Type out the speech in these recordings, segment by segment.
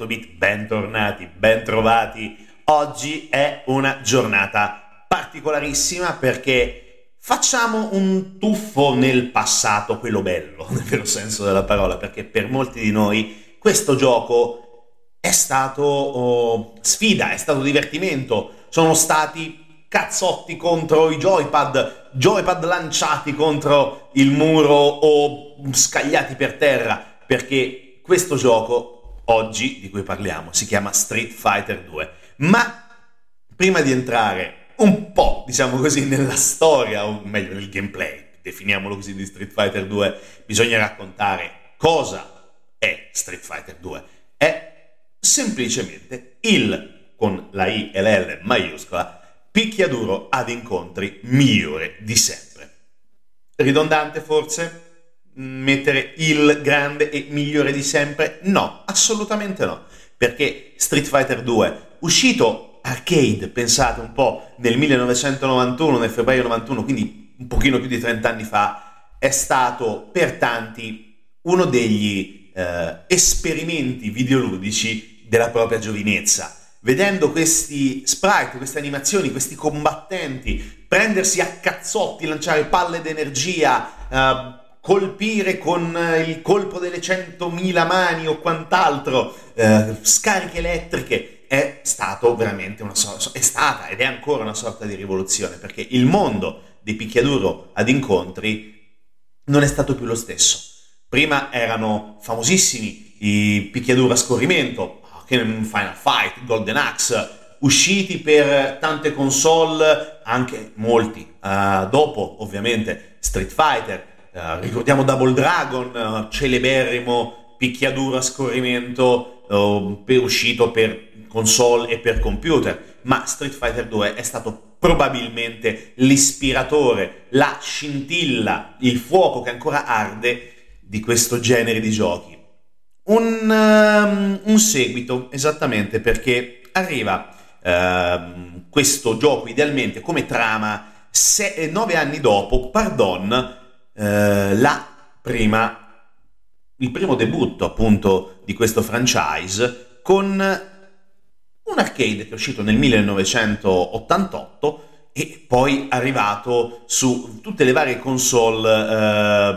8 Bit, bentornati, bentrovati. Oggi è una giornata particolarissima perché facciamo un tuffo nel passato, quello bello, nel vero senso della parola, perché per molti di noi questo gioco è stato oh, sfida, è stato divertimento, sono stati cazzotti contro i joypad, joypad lanciati contro il muro o scagliati per terra, perché questo gioco oggi di cui parliamo si chiama Street Fighter 2. Ma prima di entrare un po', diciamo così, nella storia, o meglio nel gameplay, definiamolo così, di Street Fighter 2, bisogna raccontare cosa è Street Fighter 2. È semplicemente il, con la I e l'L maiuscola, picchiaduro ad incontri migliore di sempre. Ridondante forse? Mettere il grande e migliore di sempre? No, assolutamente no. Perché Street Fighter 2, uscito arcade, pensate un po', nel 1991, nel febbraio 91, quindi un pochino più di 30 anni fa, è stato per tanti uno degli eh, esperimenti videoludici della propria giovinezza. Vedendo questi sprite, queste animazioni, questi combattenti prendersi a cazzotti, lanciare palle d'energia, eh, colpire con eh, il colpo delle 100.000 mani o quant'altro, eh, scariche elettriche, è stato veramente una sorta, è stata ed è ancora una sorta di rivoluzione, perché il mondo di picchiaduro ad incontri non è stato più lo stesso. Prima erano famosissimi i picchiaduro a scorrimento, Final Fight, Golden Axe, usciti per tante console, anche molti, uh, dopo ovviamente Street Fighter, Uh, ricordiamo Double Dragon, uh, celeberrimo picchiaduro a scorrimento uh, per, uscito per console e per computer, ma Street Fighter 2 è stato probabilmente l'ispiratore, la scintilla, il fuoco che ancora arde di questo genere di giochi. Un, um, un seguito, esattamente, perché arriva uh, questo gioco idealmente come trama se, nove anni dopo, pardon, eh, la prima, il primo debutto appunto di questo franchise con un arcade che è uscito nel 1988 e poi arrivato su tutte le varie console, eh,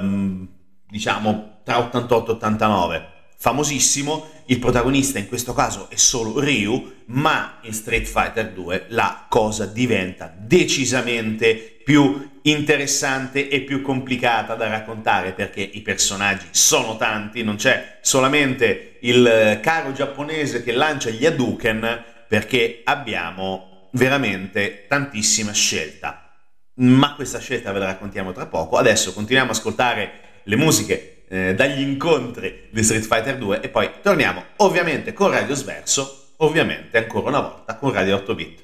diciamo tra 88 e 89 famosissimo, il protagonista in questo caso è solo Ryu, ma in Street Fighter 2 la cosa diventa decisamente più interessante e più complicata da raccontare perché i personaggi sono tanti, non c'è solamente il caro giapponese che lancia gli Hadouken perché abbiamo veramente tantissima scelta. Ma questa scelta ve la raccontiamo tra poco. Adesso continuiamo ad ascoltare le musiche eh, dagli incontri di Street Fighter 2 e poi torniamo ovviamente con Radio Sverso, ovviamente ancora una volta con Radio 8 bit.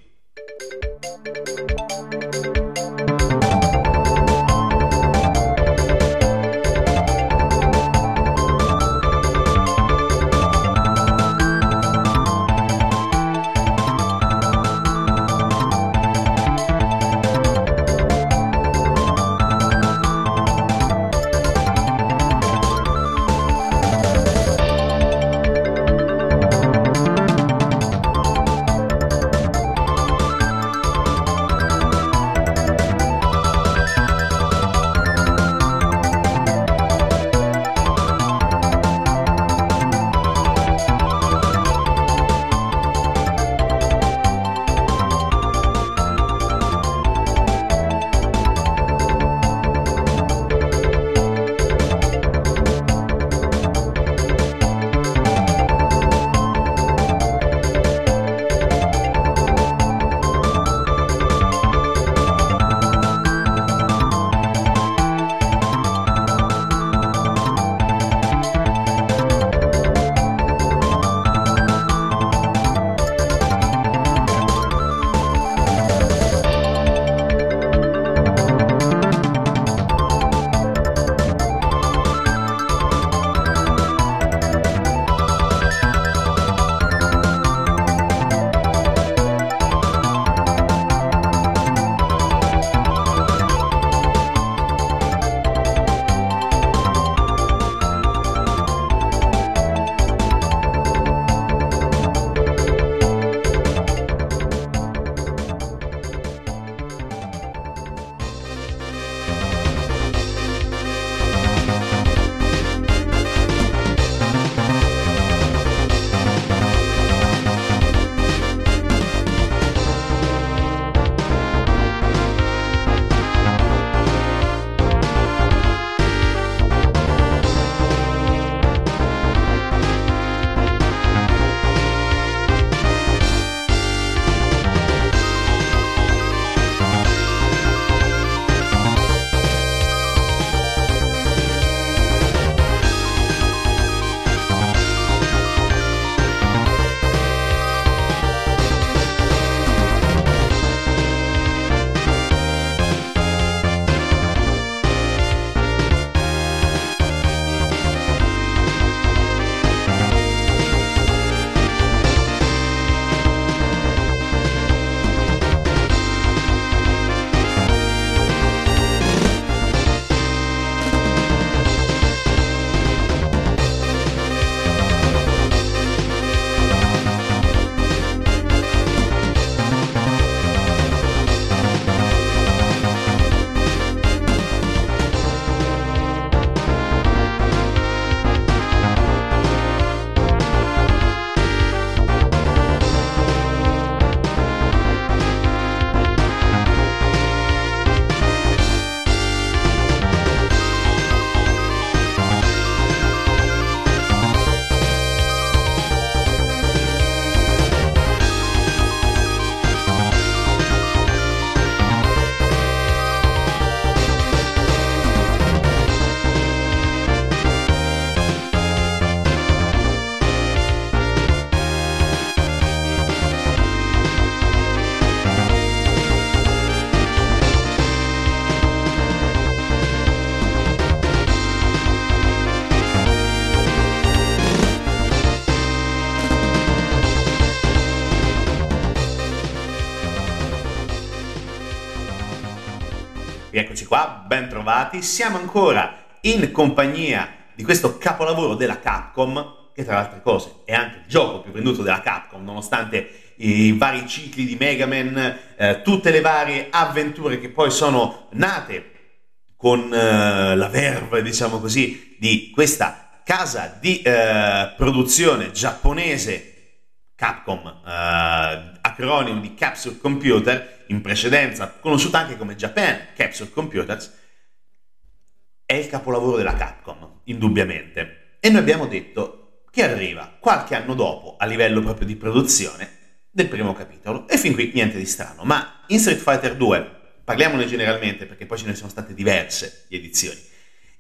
Ben trovati. Siamo ancora in compagnia di questo capolavoro della Capcom, che tra le altre cose è anche il gioco più venduto della Capcom, nonostante i vari cicli di Mega Man, eh, tutte le varie avventure che poi sono nate con eh, la verve, diciamo così, di questa casa di eh, produzione giapponese Capcom, eh, acronimo di Capsule Computer, in precedenza conosciuta anche come Japan Capsule Computers, è il capolavoro della Capcom, indubbiamente. E noi abbiamo detto che arriva qualche anno dopo, a livello proprio di produzione, del primo capitolo. E fin qui niente di strano. Ma in Street Fighter 2, parliamone generalmente perché poi ce ne sono state diverse di edizioni,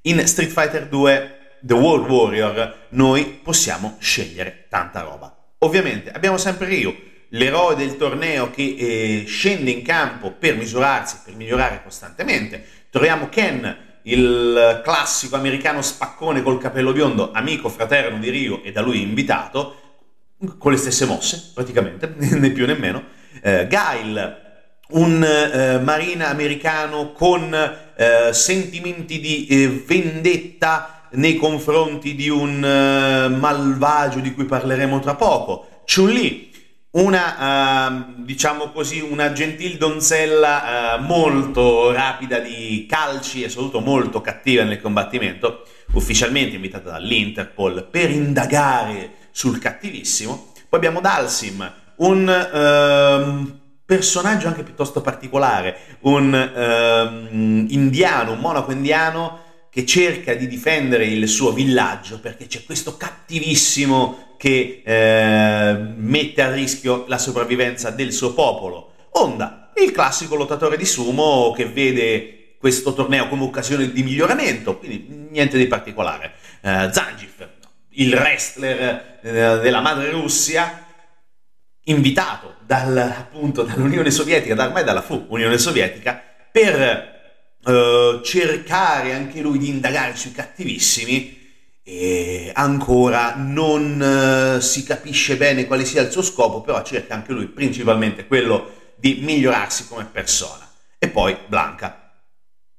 in Street Fighter 2 The World Warrior noi possiamo scegliere tanta roba. Ovviamente abbiamo sempre Ryu, l'eroe del torneo che eh, scende in campo per misurarsi, per migliorare costantemente. Troviamo Ken, il classico americano spaccone col capello biondo, amico fraterno di Ryu e da lui invitato, con le stesse mosse, praticamente, né più né meno. Eh, Guile, un eh, marina americano con eh, sentimenti di eh, vendetta nei confronti di un uh, malvagio di cui parleremo tra poco. Chun-Li, una, uh, diciamo così, una gentil donzella uh, molto rapida di calci e soprattutto molto cattiva nel combattimento, ufficialmente invitata dall'Interpol per indagare sul cattivissimo. Poi abbiamo Dalsim, un ehm, personaggio anche piuttosto particolare, un um, indiano, un monaco indiano che cerca di difendere il suo villaggio perché c'è questo cattivissimo che eh, mette a rischio la sopravvivenza del suo popolo. Onda, il classico lottatore di sumo che vede questo torneo come occasione di miglioramento, quindi niente di particolare. Eh, Zangief, il wrestler eh, della madre Russia, invitato dal, appunto dall'Unione Sovietica, da ormai dalla fu Unione Sovietica, per uh, cercare anche lui di indagare sui cattivissimi e ancora non uh, si capisce bene quale sia il suo scopo, però cerca anche lui principalmente quello di migliorarsi come persona. E poi Blanca,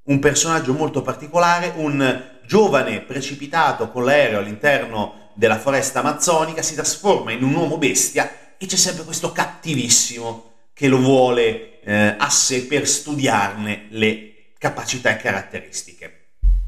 un personaggio molto particolare, un giovane precipitato con l'aereo all'interno della foresta amazzonica, si trasforma in un uomo bestia e c'è sempre questo cattivissimo che lo vuole eh, a sé per studiarne le capacità e caratteristiche.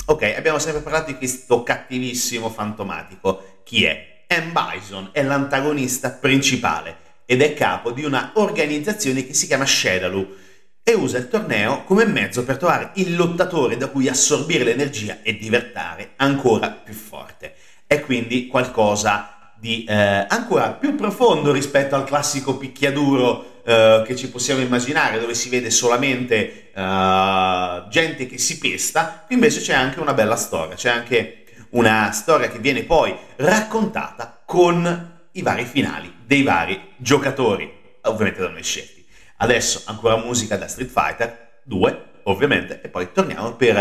Ok, abbiamo sempre parlato di questo cattivissimo fantomatico. Chi è? M. Bison è l'antagonista principale ed è capo di una organizzazione che si chiama Shadaloo e usa il torneo come mezzo per trovare il lottatore da cui assorbire l'energia e diventare ancora più forte. È quindi qualcosa di eh, ancora più profondo rispetto al classico picchiaduro eh, che ci possiamo immaginare, dove si vede solamente uh, gente che si pesta, qui invece c'è anche una bella storia, c'è anche una storia che viene poi raccontata con i vari finali dei vari giocatori, ovviamente da noi scelti. Adesso ancora musica da Street Fighter 2, ovviamente, e poi torniamo per...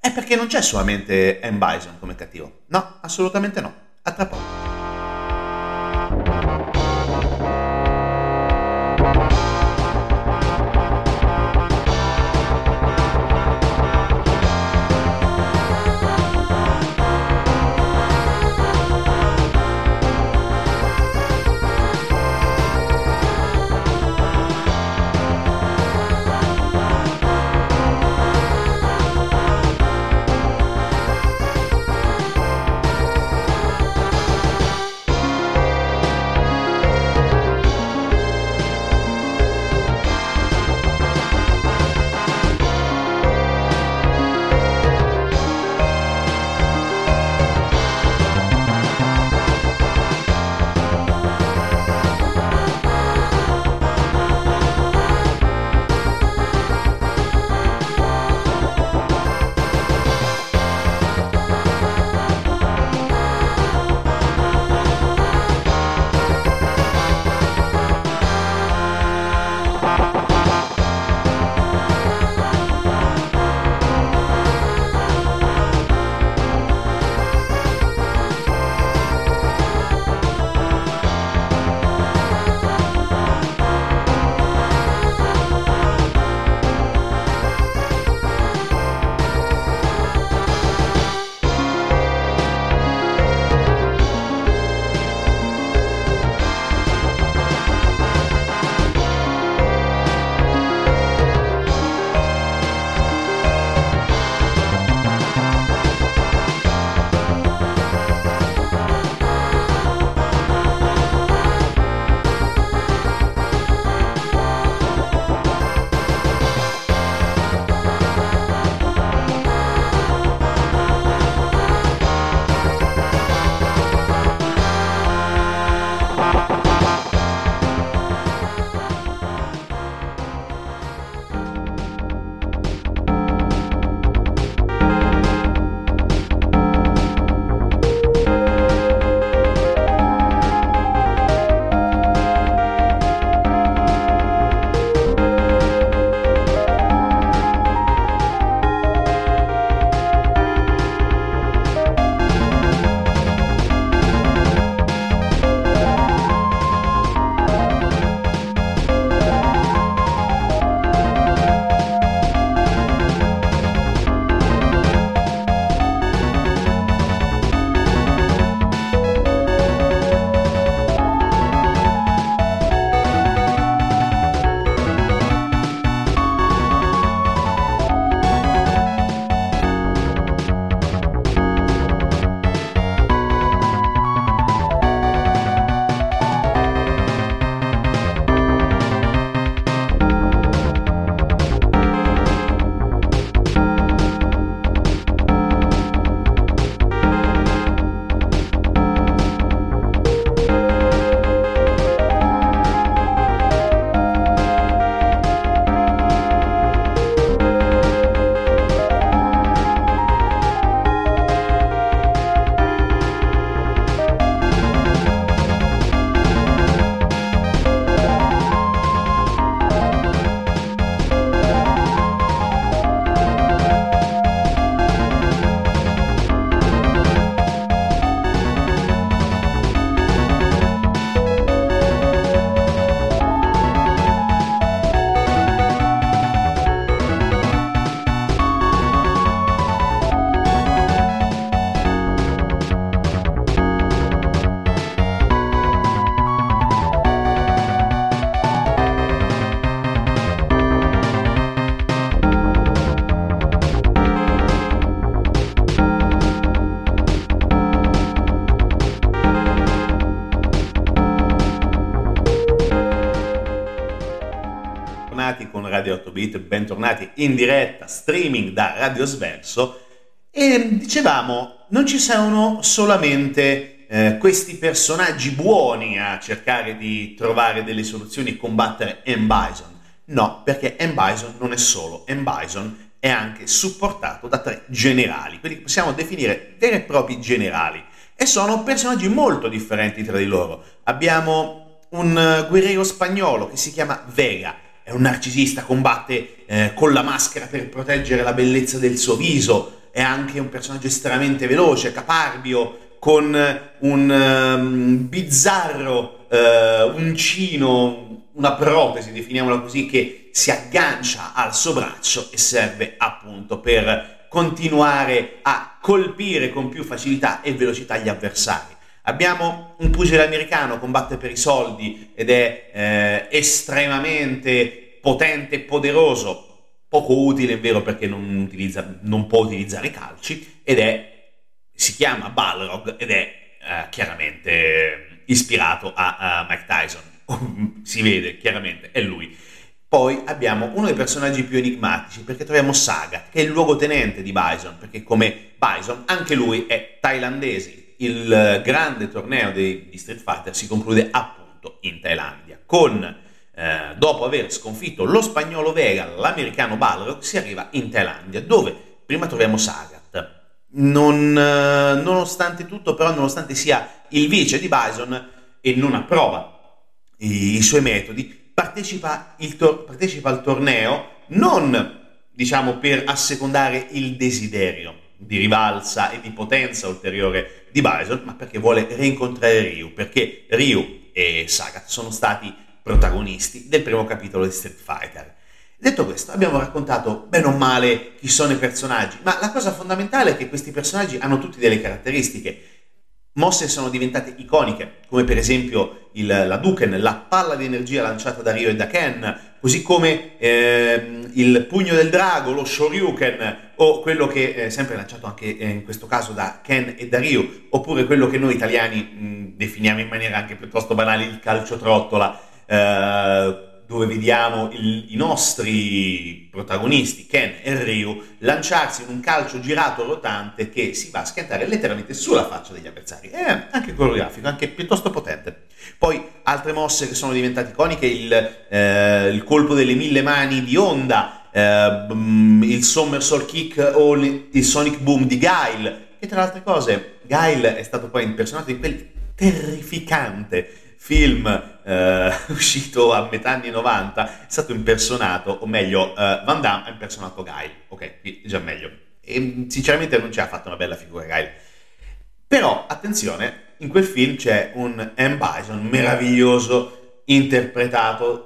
È perché non c'è solamente M. Bison come cattivo. No, assolutamente no. A tra poco. Bit, bentornati in diretta streaming da Radio Sverso e dicevamo non ci sono solamente eh, questi personaggi buoni a cercare di trovare delle soluzioni e combattere M. Bison, no, perché M. Bison non è solo M. Bison, è anche supportato da tre generali, quelli che possiamo definire veri e propri generali e sono personaggi molto differenti tra di loro. Abbiamo un eh, guerriero spagnolo che si chiama Vega, è un narcisista, combatte eh, con la maschera per proteggere la bellezza del suo viso, è anche un personaggio estremamente veloce, caparbio, con un um, bizzarro uh, uncino, una protesi, definiamola così, che si aggancia al suo braccio e serve appunto per continuare a colpire con più facilità e velocità gli avversari. Abbiamo un pugile americano, combatte per i soldi ed è eh, estremamente potente e poderoso, poco utile, è vero, perché non, utilizza, non può utilizzare i calci, ed è, si chiama Balrog ed è eh, chiaramente ispirato a, a Mike Tyson. si vede chiaramente, è lui. Poi abbiamo uno dei personaggi più enigmatici perché troviamo Sagat, che è il luogotenente di Bison, perché come Bison anche lui è thailandese, il grande torneo di, di Street Fighter si conclude appunto in Thailandia, con eh, dopo aver sconfitto lo spagnolo Vega, l'americano Balrog, si arriva in Thailandia, dove prima troviamo Sagat. Non, eh, nonostante tutto, però, nonostante sia il vice di Bison e non approva i, i suoi metodi, partecipa, tor- partecipa al torneo non diciamo per assecondare il desiderio di rivalsa e di potenza ulteriore di Bison, ma perché vuole rincontrare Ryu, perché Ryu e Sagat sono stati protagonisti del primo capitolo di Street Fighter. Detto questo, abbiamo raccontato bene o male chi sono i personaggi, ma la cosa fondamentale è che questi personaggi hanno tutti delle caratteristiche. Mosse sono diventate iconiche, come per esempio il, la Duken, la palla di energia lanciata da Ryo e da Ken, così come eh, il pugno del drago, lo Shoryuken, o quello che è sempre lanciato anche eh, in questo caso da Ken e da Ryu, oppure quello che noi italiani mh, definiamo in maniera anche piuttosto banale il calcio trottola, eh, dove vediamo il, i nostri protagonisti, Ken e Ryu, lanciarsi in un calcio girato rotante che si va a schiantare letteralmente sulla faccia degli avversari. È anche coreografico, anche piuttosto potente. Poi altre mosse che sono diventate iconiche, il, eh, il colpo delle mille mani di Honda, eh, il somersault kick o il Sonic Boom di Guile, che tra le altre cose Guile è stato poi impersonato in quel terrificante film eh, uscito a metà anni 90, è stato impersonato, o meglio, eh, Van Damme ha impersonato Guile. Ok, già meglio. E sinceramente non ci ha fatto una bella figura Guile. Però, attenzione, in quel film c'è un M. Bison meraviglioso, interpretato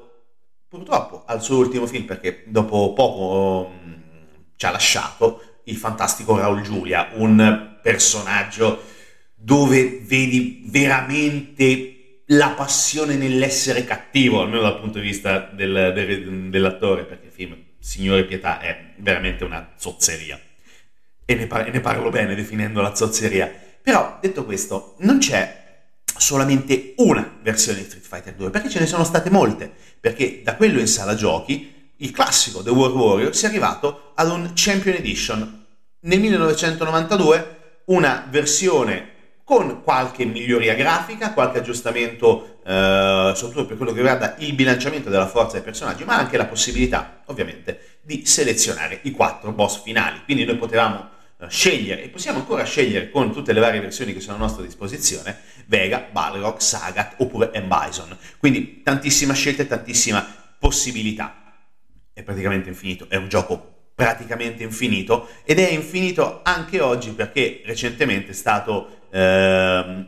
purtroppo al suo ultimo film, perché dopo poco um, ci ha lasciato il fantastico Raul Giulia, un personaggio dove vedi veramente la passione nell'essere cattivo, almeno dal punto di vista del, del, dell'attore, perché il film Signore Pietà è veramente una zozzeria. E ne, par- ne parlo bene definendo la zozzeria. Però, detto questo, non c'è solamente una versione di Street Fighter 2, perché ce ne sono state molte, perché da quello in sala giochi, il classico The War Warrior si è arrivato ad un Champion Edition. Nel 1992 una versione con qualche miglioria grafica, qualche aggiustamento eh, soprattutto per quello che riguarda il bilanciamento della forza dei personaggi, ma anche la possibilità ovviamente di selezionare i quattro boss finali. Quindi noi potevamo eh, scegliere e possiamo ancora scegliere con tutte le varie versioni che sono a nostra disposizione Vega, Balrog, Sagat oppure M. Bison. Quindi tantissima scelta e tantissima possibilità. È praticamente infinito, è un gioco praticamente infinito ed è infinito anche oggi perché recentemente è stato eh,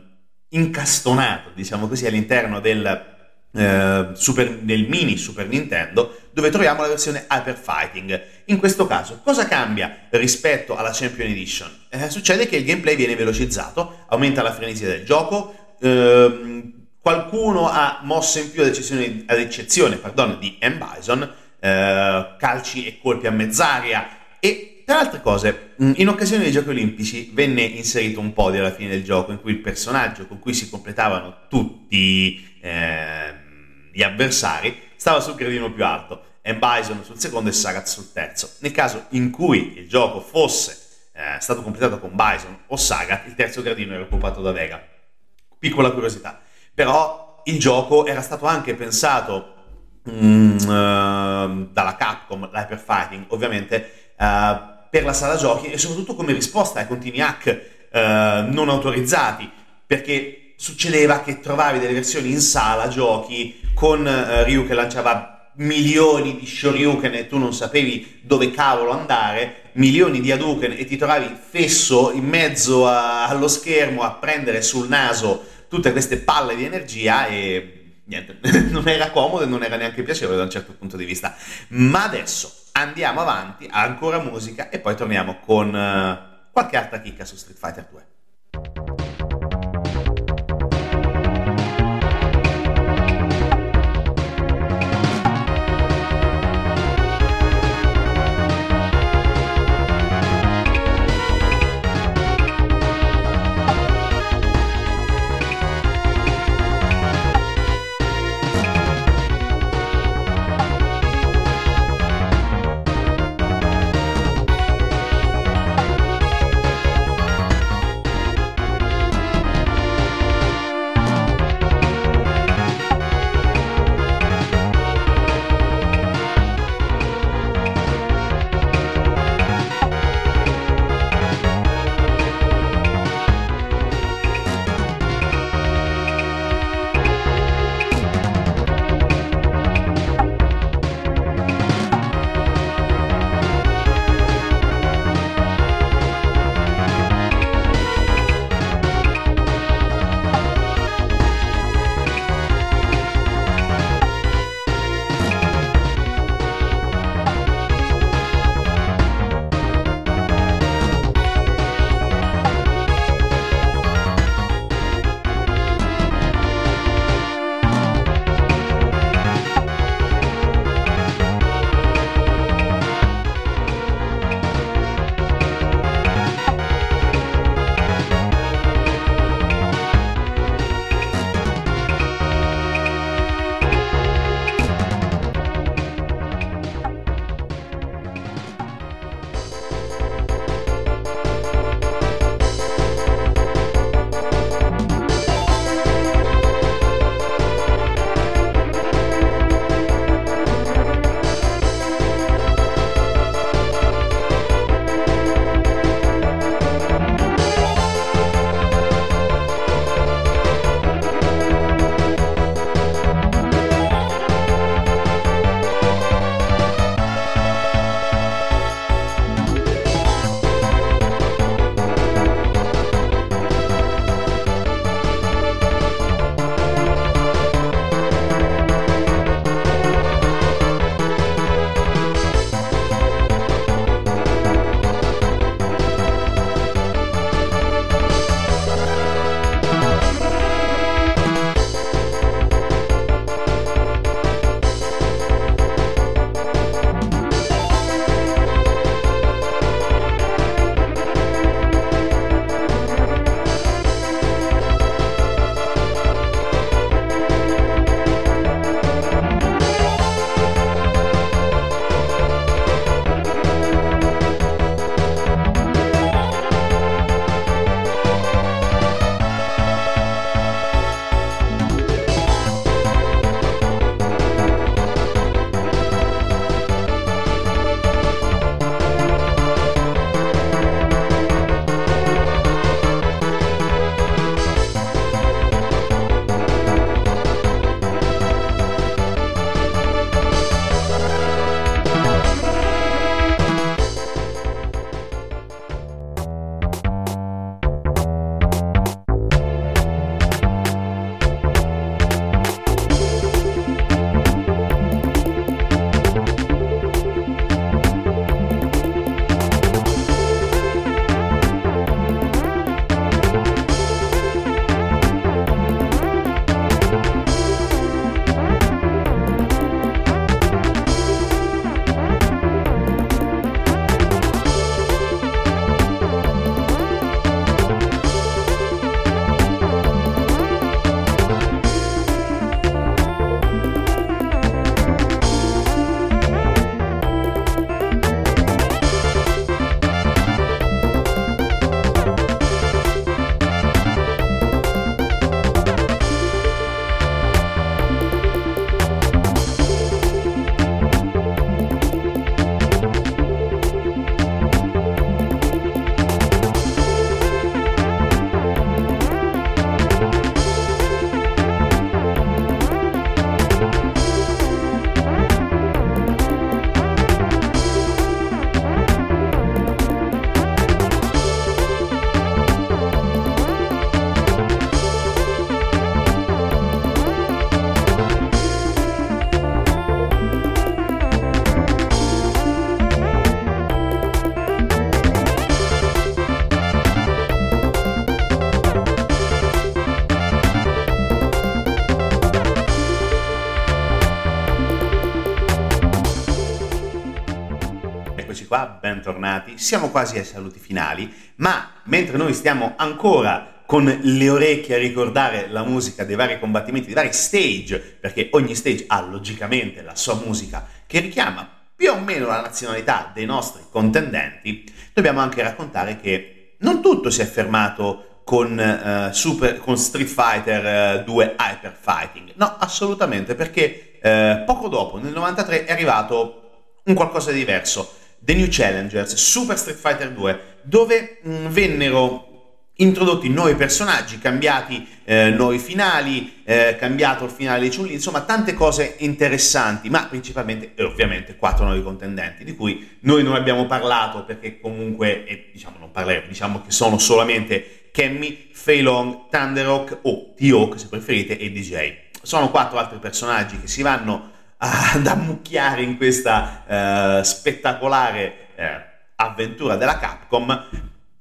incastonato, diciamo così, all'interno del, eh, super, del mini Super Nintendo, dove troviamo la versione Hyper Fighting. In questo caso, cosa cambia rispetto alla Champion Edition? Eh, succede che il gameplay viene velocizzato, aumenta la frenesia del gioco, ehm, qualcuno ha mosse in più ad eccezione, ad eccezione pardon, di M. Bison, eh, calci e colpi a mezz'aria e tra altre cose, mm, in occasione dei Giochi Olimpici venne inserito un podio alla fine del gioco in cui il personaggio con cui si completavano tutti eh, gli avversari stava sul gradino più alto. M. Bison sul secondo e Sagat sul terzo. Nel caso in cui il gioco fosse eh, stato completato con Bison o Sagat, il terzo gradino era occupato da Vega. Piccola curiosità. Però il gioco era stato anche pensato mm, uh, dalla Capcom, l'Hyper Fighting, ovviamente, uh, per la sala giochi e soprattutto come risposta ai continui hack uh, non autorizzati, perché succedeva che trovavi delle versioni in sala giochi con Ryu che lanciava milioni di Shoryuken e tu non sapevi dove cavolo andare, milioni di Hadouken e ti trovavi fesso in mezzo a, allo schermo a prendere sul naso tutte queste palle di energia e niente, non era comodo e non era neanche piacevole da un certo punto di vista. Ma adesso andiamo avanti, ancora musica e poi torniamo con uh, qualche altra chicca su Street Fighter 2. Siamo quasi ai saluti finali, ma mentre noi stiamo ancora con le orecchie a ricordare la musica dei vari combattimenti, dei vari stage, perché ogni stage ha logicamente la sua musica che richiama più o meno la nazionalità dei nostri contendenti, dobbiamo anche raccontare che non tutto si è fermato con, uh, Super, con Street Fighter uh, 2 Hyper Fighting. No, assolutamente, perché uh, poco dopo, nel 93, è arrivato un qualcosa di diverso. The New Challengers, Super Street Fighter 2, dove mh, mm, vennero introdotti nuovi personaggi, cambiati eh, nuovi finali, eh, cambiato il finale di Chun-Li, insomma tante cose interessanti, ma principalmente e ovviamente quattro nuovi contendenti, di cui noi non abbiamo parlato perché comunque, eh, diciamo non parleremo, diciamo che sono solamente Kemmy, Fei Long, Thunderhawk o T-Hawk se preferite e DJ. Sono quattro altri personaggi che si vanno ad ammucchiare in questa eh, spettacolare eh, avventura della Capcom,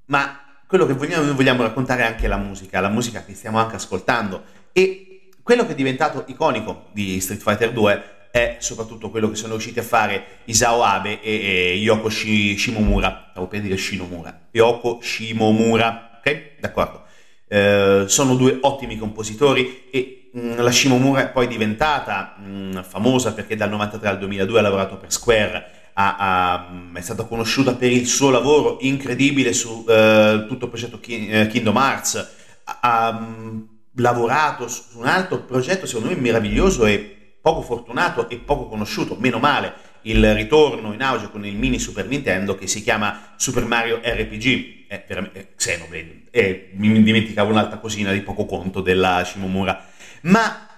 ma quello che vogliamo, noi vogliamo raccontare è anche la musica, la musica che stiamo anche ascoltando e quello che è diventato iconico di Street Fighter 2 è soprattutto quello che sono riusciti a fare Isao Abe e, e Yoko Shi, Shimomura, stavo per dire Shinomura, Yoko Shimomura, ok? D'accordo. Eh, sono due ottimi compositori e mm, la Shimomura è poi diventata mh, mm, famosa perché dal 93 al 2002 ha lavorato per Square ha, ha, è stata conosciuta per il suo lavoro incredibile su eh, tutto il progetto eh, Kingdom Hearts, ha, ha mm, lavorato su un altro progetto secondo me meraviglioso e poco fortunato e poco conosciuto, meno male il ritorno in auge con il mini Super Nintendo che si chiama Super Mario RPG, è veramente Xenoblade, e mi dimenticavo un'altra cosina di poco conto della Shimomura, ma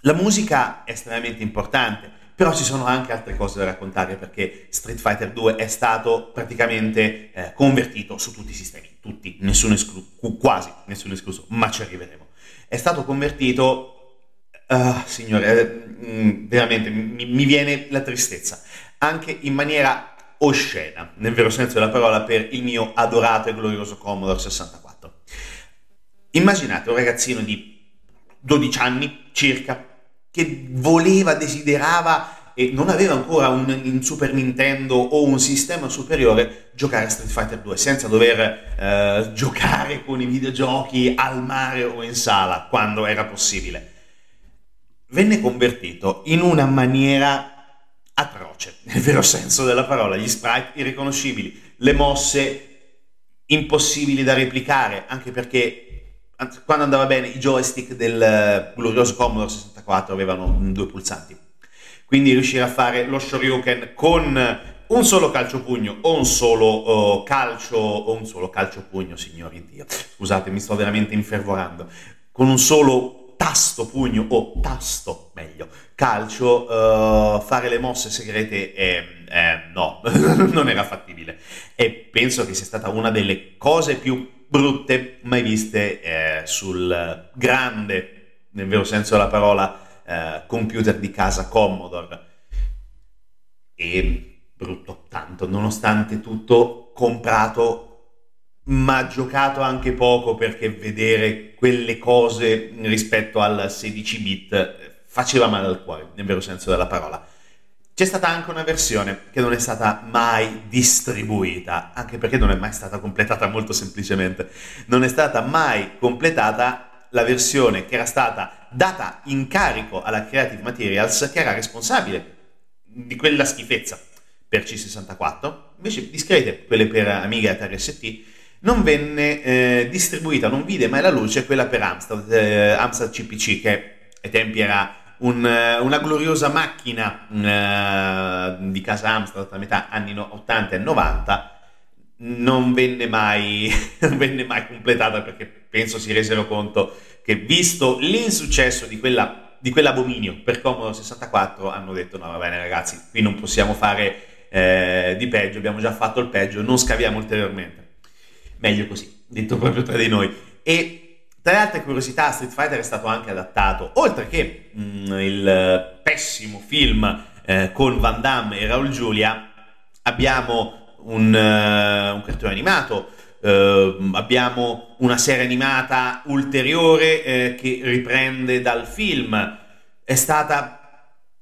la musica è estremamente importante però ci sono anche altre cose da raccontare perché Street Fighter 2 è stato praticamente eh, convertito su tutti i sistemi, tutti, nessuno escluso, quasi nessuno escluso, ma ci arriveremo. È stato convertito, uh, signore, eh, veramente mi, mi viene la tristezza, anche in maniera oscena, nel vero senso della parola, per il mio adorato e glorioso Commodore 64. Immaginate un ragazzino di 12 anni circa che voleva, desiderava e non aveva ancora un, un, Super Nintendo o un sistema superiore, giocare a Street Fighter 2 senza dover eh, giocare con i videogiochi al mare o in sala quando era possibile. Venne convertito in una maniera atroce, nel vero senso della parola, gli sprite irriconoscibili, le mosse impossibili da replicare, anche perché quando andava bene i joystick del eh, glorioso Commodore 64 avevano due pulsanti. Quindi riuscire a fare lo Shoryuken con un solo calcio pugno o un solo uh, calcio o un solo calcio pugno, signori Dio. Scusate, mi sto veramente infervorando. Con un solo tasto pugno o tasto, meglio, calcio, uh, fare le mosse segrete eh, eh, no, non era fattibile. E penso che sia stata una delle cose più brutte mai viste eh, sul grande, nel vero senso della parola, eh, computer di casa Commodore. E brutto tanto, nonostante tutto comprato ma giocato anche poco perché vedere quelle cose rispetto al 16 bit faceva male al cuore, nel vero senso della parola. C'è stata anche una versione che non è stata mai distribuita, anche perché non è mai stata completata molto semplicemente. Non è stata mai completata la versione che era stata data in carico alla Creative Materials, che era responsabile di quella schifezza per C64, invece discrete, quelle per Amiga e Atari ST, non venne eh, distribuita, non vide mai la luce quella per Amstrad, eh, Amstrad CPC, che ai tempi era un, eh, una gloriosa macchina uh, di casa Amstrad a metà anni 80 e 90 non venne mai, non venne mai completata perché penso si resero conto che visto l'insuccesso di quella di quell'abominio per Commodore 64 hanno detto no va bene ragazzi qui non possiamo fare eh, di peggio abbiamo già fatto il peggio non scaviamo ulteriormente. Meglio così detto proprio tra di noi. E tra le altre curiosità, Street Fighter è stato anche adattato, oltre che mh, mm, il pessimo film eh, con Van Damme e Raul Giulia, abbiamo un, uh, un cartone animato, uh, abbiamo una serie animata ulteriore uh, che riprende dal film, è stata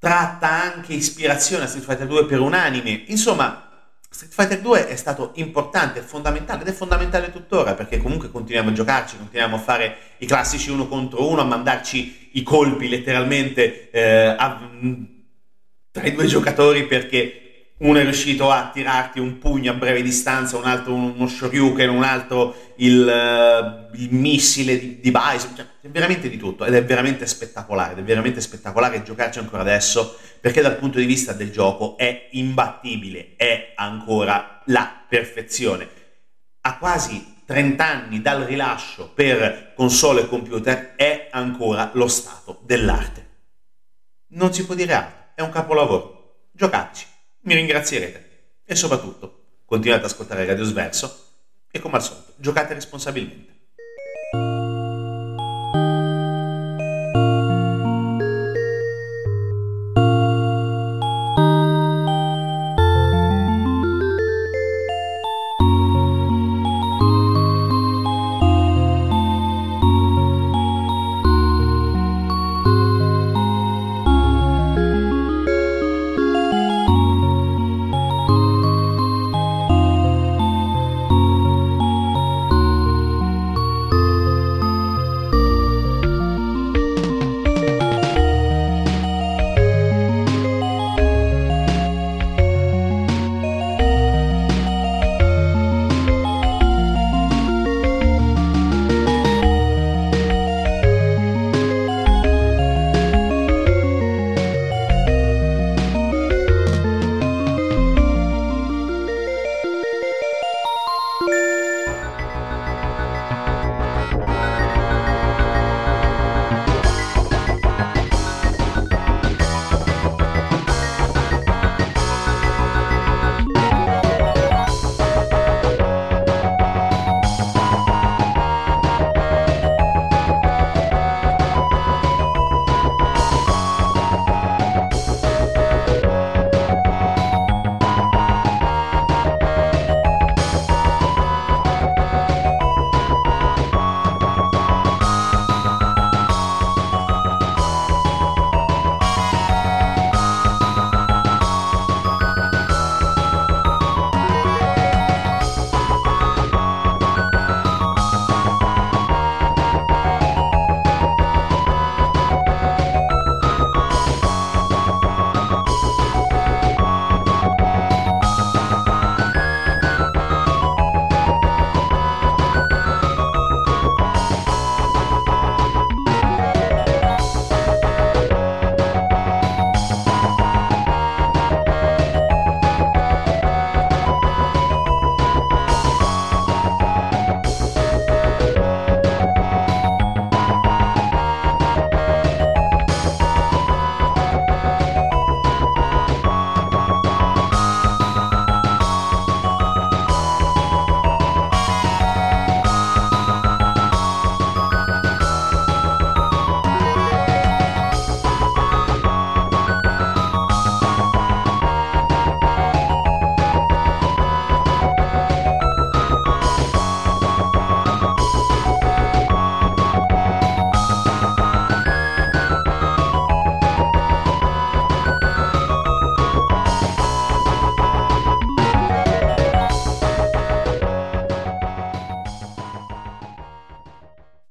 tratta anche ispirazione a Street Fighter 2 per un anime, insomma Street Fighter 2 è stato importante, fondamentale ed è fondamentale tuttora perché comunque continuiamo a giocarci, continuiamo a fare i classici uno contro uno, a mandarci i colpi letteralmente eh, a, tra i due giocatori perché uno è riuscito a tirarti un pugno a breve distanza, un altro uno shoryuken, un altro il, uh, il missile di, di Bison, cioè, è veramente di tutto ed è veramente spettacolare, ed è veramente spettacolare giocarci ancora adesso perché dal punto di vista del gioco è imbattibile, è ancora la perfezione. A quasi 30 anni dal rilascio per console e computer è ancora lo stato dell'arte. Non si può dire altro, è un capolavoro. Giocateci mi ringrazierete. E soprattutto, continuate ad ascoltare Radio Sverso e come al solito, giocate responsabilmente.